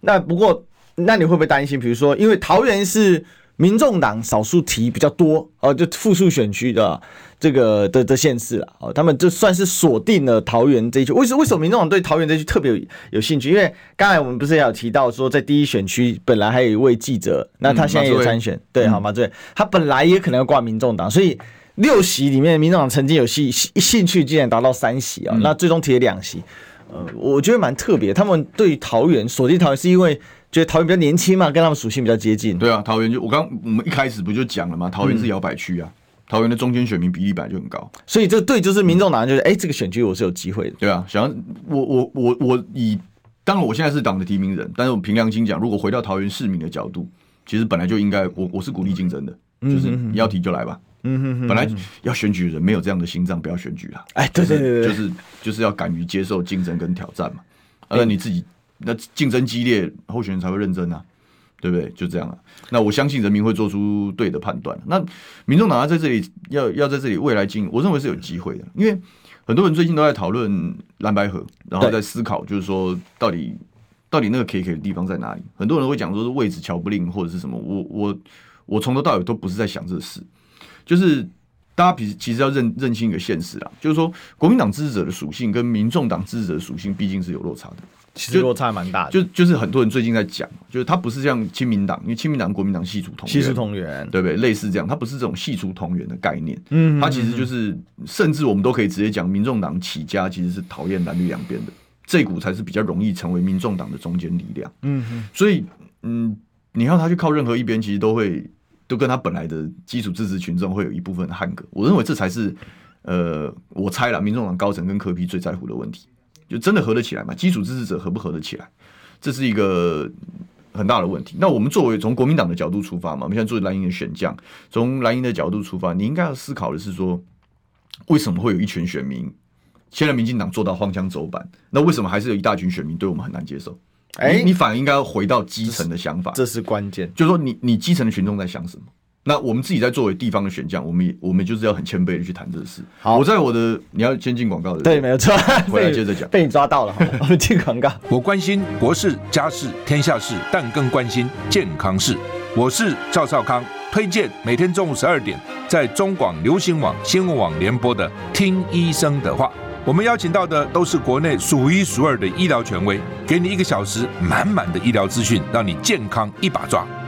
那不过，那你会不会担心？比如说，因为桃园是。民众党少数提比较多哦，就复数选区的这个的的县市了哦，他们就算是锁定了桃园这一区。为什为什么民众党对桃园这一区特别有有兴趣？因为刚才我们不是也有提到说，在第一选区本来还有一位记者，那他现在也有参选，对，好吗？对，他本来也可能要挂民众党，所以六席里面，民众党曾经有兴兴趣，竟然达到三席啊，那最终提了两席。呃，我觉得蛮特别，他们对桃园锁定桃园是因为。觉得桃园比较年轻嘛，跟他们属性比较接近。对啊，桃园就我刚我们一开始不就讲了吗？桃园是摇摆区啊，嗯、桃园的中间选民比例本来就很高，所以这对就是民众党就是哎、欸，这个选区我是有机会的。对啊，想要我我我我以当然我现在是党的提名人，但是我凭良心讲，如果回到桃园市民的角度，其实本来就应该我我是鼓励竞争的，就是你要提就来吧。嗯哼，哼，本来要选举的人没有这样的心脏，不要选举了。哎，对对对对，就是就是要敢于接受竞争跟挑战嘛，而你自己。那竞争激烈，候选人才会认真啊，对不对？就这样啊。那我相信人民会做出对的判断。那民众党要在这里要要在这里未来经营，我认为是有机会的。因为很多人最近都在讨论蓝白合，然后在思考，就是说到底到底那个可以可以的地方在哪里？很多人会讲说是位置乔不定或者是什么。我我我从头到尾都不是在想这事，就是大家其实其实要认认清一个现实啊，就是说国民党支持者的属性跟民众党支持者的属性毕竟是有落差的。其实落差蛮大的，就就是很多人最近在讲，就是他不是像亲民党，因为亲民党、国民党系出同源，系出同源，对不对？类似这样，他不是这种系出同源的概念，嗯，他其实就是，甚至我们都可以直接讲，民众党起家其实是讨厌蓝绿两边的，这股才是比较容易成为民众党的中坚力量，嗯哼，所以，嗯，你要他去靠任何一边，其实都会都跟他本来的基础支持群众会有一部分的汉格，我认为这才是，呃，我猜了，民众党高层跟柯 P 最在乎的问题。就真的合得起来吗？基础支持者合不合得起来，这是一个很大的问题。那我们作为从国民党的角度出发嘛，我们现在作为蓝营的选将，从蓝营的角度出发，你应该要思考的是说，为什么会有一群选民，现在民进党做到荒腔走板，那为什么还是有一大群选民对我们很难接受？哎、欸，你反而应该要回到基层的想法，这是关键。就是说你，你你基层的群众在想什么？那我们自己在作为地方的选将，我们也我们就是要很谦卑的去谈这个事。好，我在我的你要先进广告的，对，没有错。回来接着讲，被你抓到了，我们进广告。我关心国事、家事、天下事，但更关心健康事。我是赵少康，推荐每天中午十二点在中广流行网新闻网联播的《听医生的话》。我们邀请到的都是国内数一数二的医疗权威，给你一个小时满满的医疗资讯，让你健康一把抓。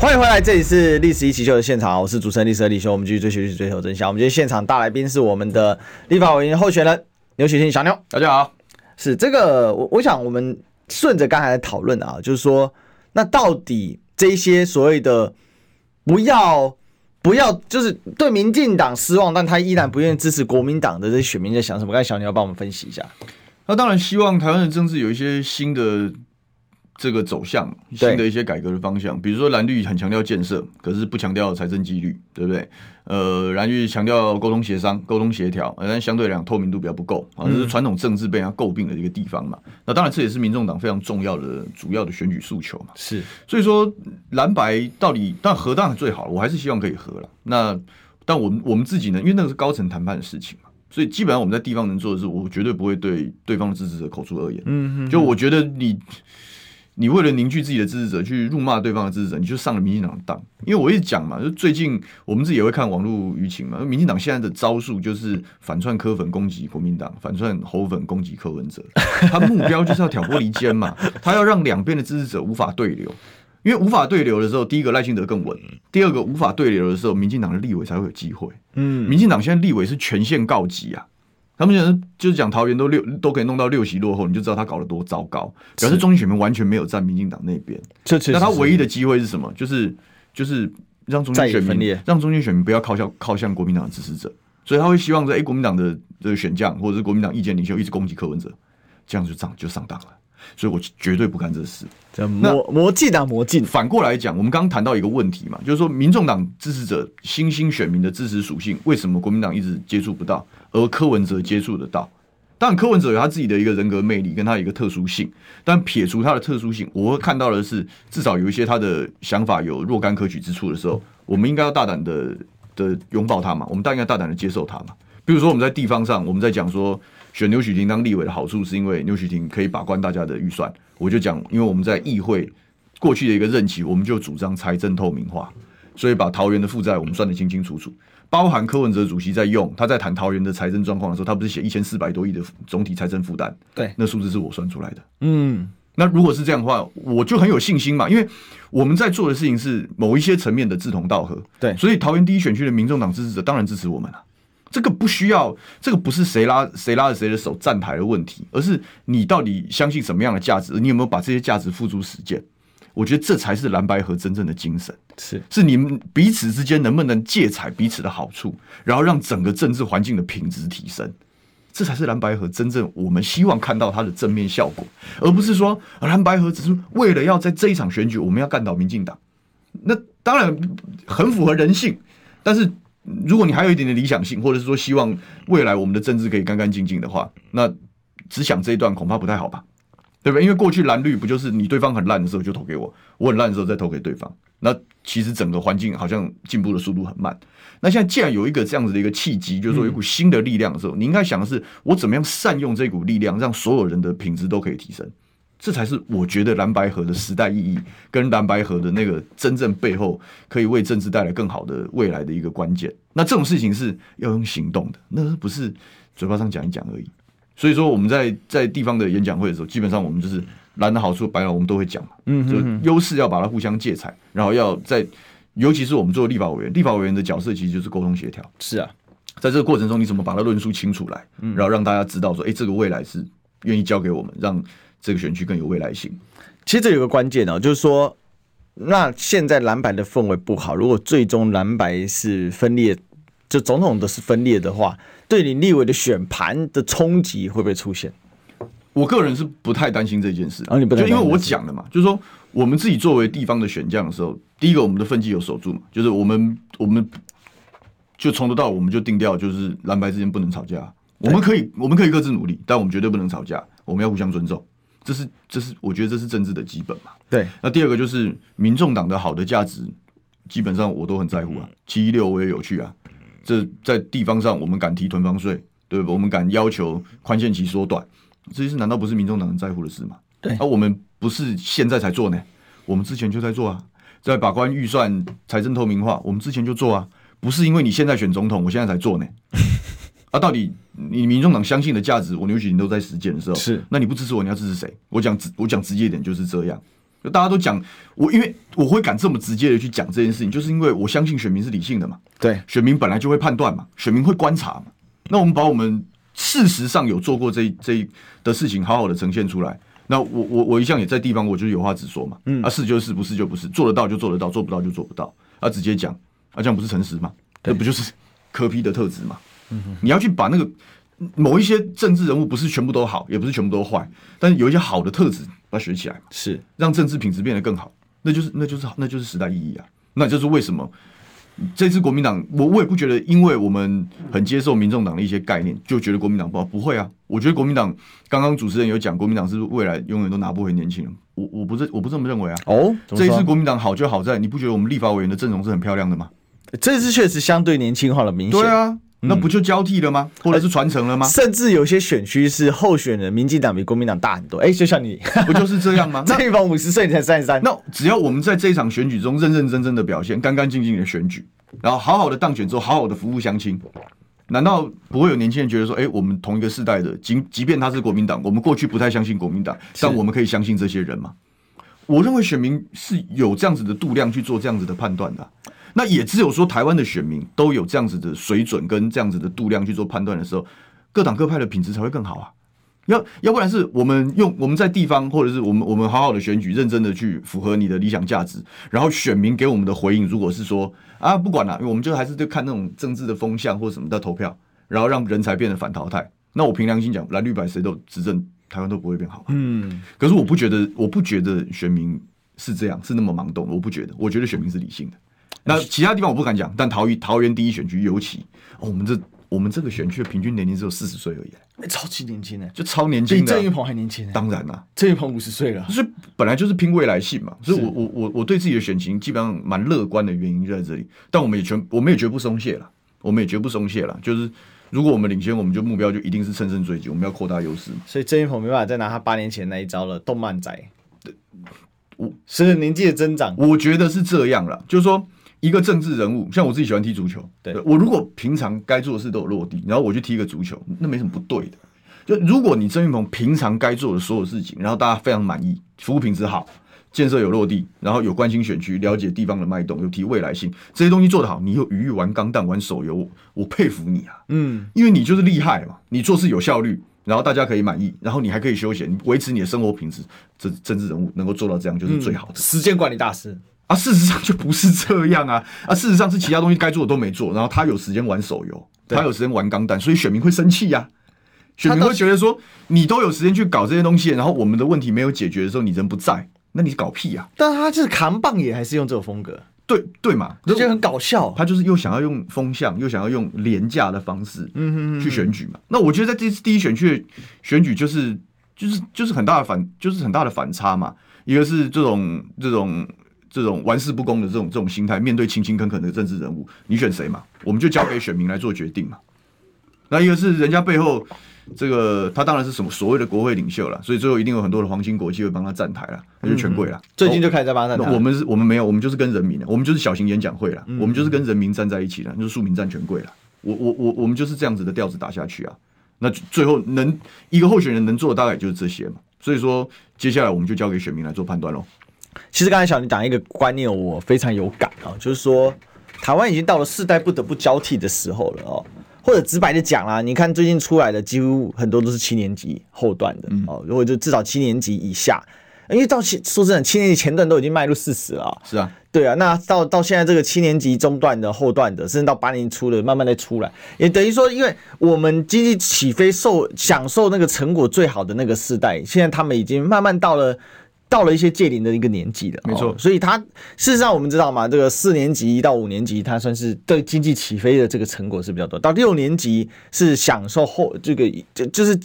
欢迎回来，这里是历史一起秀的现场，我是主持人历史的李修，我们继续追求历史，追求真相。我们今天现场大来宾是我们的立法委员候选人牛雪清小牛，大家好。是这个，我我想我们顺着刚才的讨论啊，就是说，那到底这一些所谓的不要不要，就是对民进党失望，但他依然不愿意支持国民党的这些选民在想什么？刚才小牛要帮我们分析一下。那当然希望台湾的政治有一些新的。这个走向新的一些改革的方向，比如说蓝绿很强调建设，可是不强调财政纪律，对不对？呃，蓝绿强调沟通协商、沟通协调，但相对来讲透明度比较不够啊，这是传统政治被人家诟病的一个地方嘛。那当然这也是民众党非常重要的主要的选举诉求嘛。是，所以说蓝白到底，但合当然最好，我还是希望可以合了。那但我们我们自己呢，因为那个是高层谈判的事情嘛，所以基本上我们在地方能做的是，我绝对不会对对方的支持者口出恶言。嗯嗯，就我觉得你。你为了凝聚自己的支持者，去辱骂对方的支持者，你就上了民进党的当。因为我一直讲嘛，就最近我们自己也会看网络舆情嘛。民进党现在的招数就是反串柯粉攻击国民党，反串侯粉攻击柯文哲。他目标就是要挑拨离间嘛，他要让两边的支持者无法对流。因为无法对流的时候，第一个赖清德更稳；第二个无法对流的时候，民进党的立委才会有机会。嗯，民进党现在立委是全线告急啊。他们讲就是讲桃园都六都可以弄到六席落后，你就知道他搞得多糟糕。表示中间选民完全没有站民进党那边。那他唯一的机会是什么？就是就是让中间选民让中间选民不要靠向靠向国民党的支持者，所以他会希望在哎、欸、国民党的这个选将或者是国民党意见领袖一直攻击柯文哲，这样就上就上当了。所以我绝对不干这事。魔魔镜啊魔镜。反过来讲，我们刚刚谈到一个问题嘛，就是说民众党支持者新兴选民的支持属性，为什么国民党一直接触不到？而柯文哲接触得到，当然柯文哲有他自己的一个人格魅力，跟他一个特殊性。但撇除他的特殊性，我会看到的是，至少有一些他的想法有若干可取之处的时候，我们应该要大胆的的拥抱他嘛。我们大应该大胆的接受他嘛。比如说我们在地方上，我们在讲说选牛煦庭当立委的好处，是因为牛煦庭可以把关大家的预算。我就讲，因为我们在议会过去的一个任期，我们就主张财政透明化，所以把桃园的负债我们算得清清楚楚。包含柯文哲主席在用，他在谈桃园的财政状况的时候，他不是写一千四百多亿的总体财政负担？对，那数字是我算出来的。嗯，那如果是这样的话，我就很有信心嘛，因为我们在做的事情是某一些层面的志同道合。对，所以桃园第一选区的民众党支持者当然支持我们了。这个不需要，这个不是谁拉谁拉着谁的手站台的问题，而是你到底相信什么样的价值，你有没有把这些价值付诸实践？我觉得这才是蓝白河真正的精神，是。是你们彼此之间能不能借采彼此的好处，然后让整个政治环境的品质提升，这才是蓝白河真正我们希望看到它的正面效果，而不是说蓝白河只是为了要在这一场选举我们要干倒民进党，那当然很符合人性，但是如果你还有一点点理想性，或者是说希望未来我们的政治可以干干净净的话，那只想这一段恐怕不太好吧。对不对？因为过去蓝绿不就是你对方很烂的时候就投给我，我很烂的时候再投给对方。那其实整个环境好像进步的速度很慢。那现在既然有一个这样子的一个契机，就是说有一股新的力量的时候，你应该想的是我怎么样善用这股力量，让所有人的品质都可以提升。这才是我觉得蓝白河的时代意义，跟蓝白河的那个真正背后可以为政治带来更好的未来的一个关键。那这种事情是要用行动的，那不是嘴巴上讲一讲而已。所以说我们在在地方的演讲会的时候，基本上我们就是蓝的好处、白的我们都会讲嘛。嗯，就优势要把它互相借采，然后要在，尤其是我们做立法委员，立法委员的角色其实就是沟通协调。是啊，在这个过程中，你怎么把它论述清楚来，然后让大家知道说，哎，这个未来是愿意交给我们，让这个选区更有未来性。其实这有个关键哦，就是说，那现在蓝白的氛围不好，如果最终蓝白是分裂，就总统的是分裂的话。对你立委的选盘的冲击会不会出现？我个人是不太担心这件事。啊，你不就因为我讲了嘛，就是说我们自己作为地方的选将的时候，第一个我们的分际有守住嘛，就是我们我们就从头到尾我们就定调，就是蓝白之间不能吵架，我们可以我们可以各自努力，但我们绝对不能吵架，我们要互相尊重，这是这是我觉得这是政治的基本嘛。对，那第二个就是民众党的好的价值，基本上我都很在乎啊，七一六我也有去啊。这在地方上，我们敢提囤房税，对不？我们敢要求宽限期缩短，这些事难道不是民众党人在乎的事吗？对，而、啊、我们不是现在才做呢，我们之前就在做啊，在把关预算、财政透明化，我们之前就做啊，不是因为你现在选总统，我现在才做呢。啊，到底你民众党相信的价值，我牛煦庭都在实践的时候，是，那你不支持我，你要支持谁？我讲直，我讲直接一点，就是这样。就大家都讲我，因为我会敢这么直接的去讲这件事情，就是因为我相信选民是理性的嘛。对，选民本来就会判断嘛，选民会观察嘛。那我们把我们事实上有做过这这的事情，好好的呈现出来。那我我我一向也在地方，我就是有话直说嘛。嗯，啊是就是，不是就不是，做得到就做得到，做不到就做不到。啊，直接讲，啊这样不是诚实吗？这不就是柯 P 的特质嘛？嗯哼，你要去把那个某一些政治人物，不是全部都好，也不是全部都坏，但是有一些好的特质。要学起来，是让政治品质变得更好，那就是那就是那就是时代意义啊！那就是为什么这次国民党，我我也不觉得，因为我们很接受民众党的一些概念，就觉得国民党不好，不会啊！我觉得国民党刚刚主持人有讲，国民党是未来永远都拿不回年轻人，我我不是我不这么认为啊！哦，这一次国民党好就好在，你不觉得我们立法委员的阵容是很漂亮的吗？这次确实相对年轻化了，明显对啊。那不就交替了吗？或者是传承了吗？甚至有些选区是候选人，民进党比国民党大很多。哎，就像你，不就是这样吗？这一方五十岁，你才三十三。那只要我们在这一场选举中认认真真的表现，干干净净的选举，然后好好的当选之后，好好的服务乡亲，难道不会有年轻人觉得说，哎，我们同一个世代的，即即便他是国民党，我们过去不太相信国民党，但我们可以相信这些人吗？我认为选民是有这样子的度量去做这样子的判断的啊。那也只有说台湾的选民都有这样子的水准跟这样子的度量去做判断的时候，各党各派的品质才会更好啊。要要不然是我们用我们在地方或者是我们我们好好的选举，认真的去符合你的理想价值，然后选民给我们的回应，如果是说啊不管了，我们就还是就看那种政治的风向或者什么的投票，然后让人才变得反淘汰。那我凭良心讲，蓝绿白谁都执政，台湾都不会变好。嗯，可是我不觉得，我不觉得选民是这样，是那么盲动。我不觉得，我觉得选民是理性的。那其他地方我不敢讲，但桃园桃园第一选区尤其，哦，我们这我们这个选区的平均年龄只有四十岁而已，欸，超级年轻呢，就超年轻的，比郑云鹏还年轻。当然啦，郑云鹏五十岁了，就是本来就是拼未来性嘛。所以我我我我对自己的选情基本上蛮乐观的原因就在这里。但我们也全我们也绝不松懈了，我们也绝不松懈了。就是如果我们领先，我们就目标就一定是乘胜追击，我们要扩大优势。所以郑云鹏没办法再拿他八年前那一招了，动漫仔。我随着年纪的增长，我觉得是这样了，就是说。一个政治人物，像我自己喜欢踢足球，对，我如果平常该做的事都有落地，然后我去踢一个足球，那没什么不对的。就如果你郑云鹏平常该做的所有事情，然后大家非常满意，服务品质好，建设有落地，然后有关心选区，了解地方的脉动，有提未来性，这些东西做得好，你有余裕玩钢弹、玩手游，我，我佩服你啊！嗯，因为你就是厉害嘛，你做事有效率，然后大家可以满意，然后你还可以休闲，维持你的生活品质。这政治人物能够做到这样，就是最好的。嗯，时间管理大师。啊，事实上就不是这样啊！啊，事实上是其他东西该做的都没做，然后他有时间玩手游，他有时间玩钢弹，所以选民会生气呀。选民会觉得说，你都有时间去搞这些东西，然后我们的问题没有解决的时候，你人不在，那你搞屁呀！但他就是扛棒也还是用这种风格，对对嘛，就觉得很搞笑。他就是又想要用风向，又想要用廉价的方式，嗯嗯，去选举嘛。那我觉得在这次第一选区选举，就是就是就是很大的反，就是很大的反差嘛。一个是这种这种。这种玩世不恭的这种这种心态，面对勤勤恳恳的政治人物，你选谁嘛？我们就交给选民来做决定嘛。那一个是人家背后这个，他当然是什么所谓的国会领袖了，所以最后一定有很多的皇亲国戚会帮他站台了，那就权贵了。最近就开始在帮他站台。我们是，我们没有，我们就是跟人民的，我们就是小型演讲会了，我们就是跟人民站在一起了，就是庶民站权贵了。我我我我们就是这样子的调子打下去啊。那最后能一个候选人能做的大概就是这些嘛。所以说，接下来我们就交给选民来做判断喽。其实刚才小林讲一个观念，我非常有感啊，就是说台湾已经到了世代不得不交替的时候了哦。或者直白的讲啦，你看最近出来的几乎很多都是七年级后段的哦，如果就至少七年级以下，因为到七说真的，七年级前段都已经迈入四十了。是啊，对啊，那到到现在这个七年级中段的后段的，甚至到八年级初的，慢慢的出来，也等于说，因为我们经济起飞、受享受那个成果最好的那个世代，现在他们已经慢慢到了。到了一些界龄的一个年纪了，没错，所以他事实上我们知道嘛，这个四年级到五年级，他算是对经济起飞的这个成果是比较多。到六年级是享受后这个就就是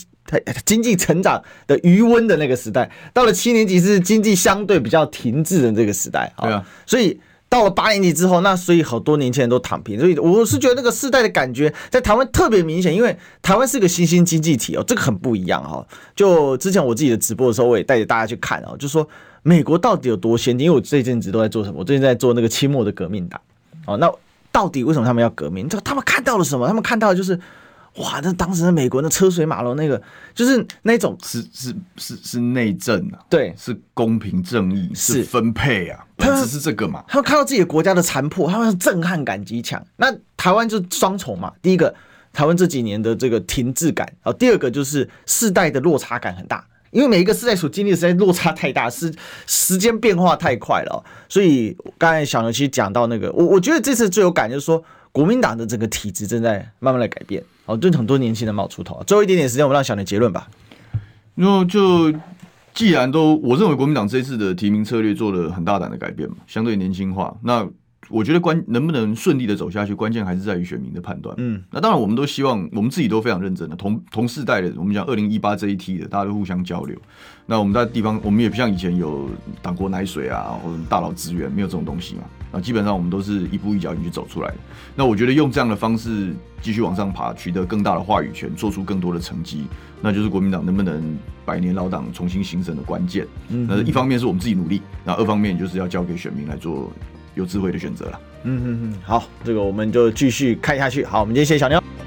经济成长的余温的那个时代，到了七年级是经济相对比较停滞的这个时代。对啊，所以。到了八年级之后，那所以好多年轻人都躺平，所以我是觉得那个世代的感觉在台湾特别明显，因为台湾是个新兴经济体哦，这个很不一样哈。就之前我自己的直播的时候，我也带着大家去看哦，就说美国到底有多先进？因为我这阵子都在做什么？我最近在做那个清末的革命党哦。那到底为什么他们要革命？就他们看到了什么？他们看到的就是。哇！那当时的美国那车水马龙，那个就是那种是是是是内政啊，对，是公平正义，是分配啊，他们只是这个嘛。他们看到自己的国家的残破，他们震撼感极强。那台湾就双重嘛，第一个台湾这几年的这个停滞感啊，第二个就是世代的落差感很大，因为每一个世代所经历的时代落差太大，是时间变化太快了。所以刚才小牛其实讲到那个，我我觉得这次最有感就是说。国民党的整个体制正在慢慢的改变，哦，就很多年轻人冒出头。最后一点点时间，我们让小年结论吧。那就既然都，我认为国民党这一次的提名策略做了很大胆的改变嘛，相对年轻化。那我觉得关能不能顺利的走下去，关键还是在于选民的判断。嗯，那当然我们都希望，我们自己都非常认真的，同同世代的，我们讲二零一八这一批的，大家都互相交流。那我们在地方，我们也不像以前有党国奶水啊，或者大佬资源，没有这种东西嘛。那基本上我们都是一步一脚印去走出来的。那我觉得用这样的方式继续往上爬，取得更大的话语权，做出更多的成绩，那就是国民党能不能百年老党重新形成的关键。嗯，那一方面是我们自己努力，那二方面就是要交给选民来做有智慧的选择了。嗯嗯嗯，好，这个我们就继续看下去。好，我们今天谢谢小牛。